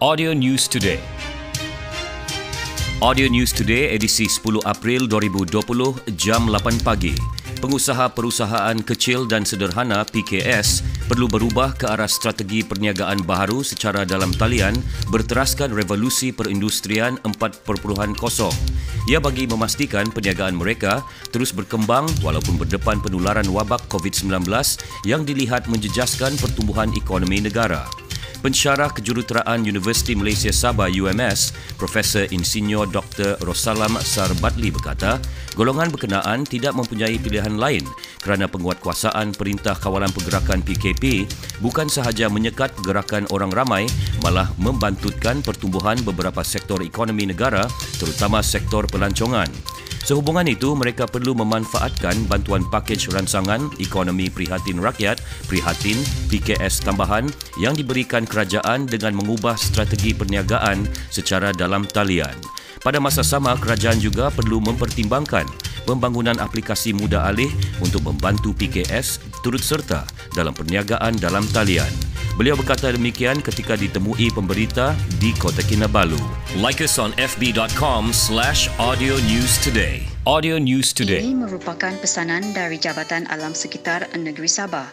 Audio News Today. Audio News Today edisi 10 April 2020 jam 8 pagi. Pengusaha perusahaan kecil dan sederhana PKS perlu berubah ke arah strategi perniagaan baharu secara dalam talian berteraskan revolusi perindustrian 4.0. Ia bagi memastikan perniagaan mereka terus berkembang walaupun berdepan penularan wabak COVID-19 yang dilihat menjejaskan pertumbuhan ekonomi negara. Pensyarah Kejuruteraan Universiti Malaysia Sabah UMS, Profesor Insinyur Dr. Rosalam Sarbatli berkata, golongan berkenaan tidak mempunyai pilihan lain kerana penguatkuasaan Perintah Kawalan Pergerakan PKP bukan sahaja menyekat pergerakan orang ramai, malah membantutkan pertumbuhan beberapa sektor ekonomi negara, terutama sektor pelancongan. Sehubungan itu, mereka perlu memanfaatkan bantuan pakej ransangan ekonomi prihatin rakyat, prihatin PKS tambahan yang diberikan kerajaan dengan mengubah strategi perniagaan secara dalam talian. Pada masa sama, kerajaan juga perlu mempertimbangkan pembangunan aplikasi mudah alih untuk membantu PKS turut serta dalam perniagaan dalam talian. Beliau berkata demikian ketika ditemui pemberita di Kota Kinabalu. Like us on fb.com slash audio news today. Audio News Today. Ini merupakan pesanan dari Jabatan Alam Sekitar Negeri Sabah.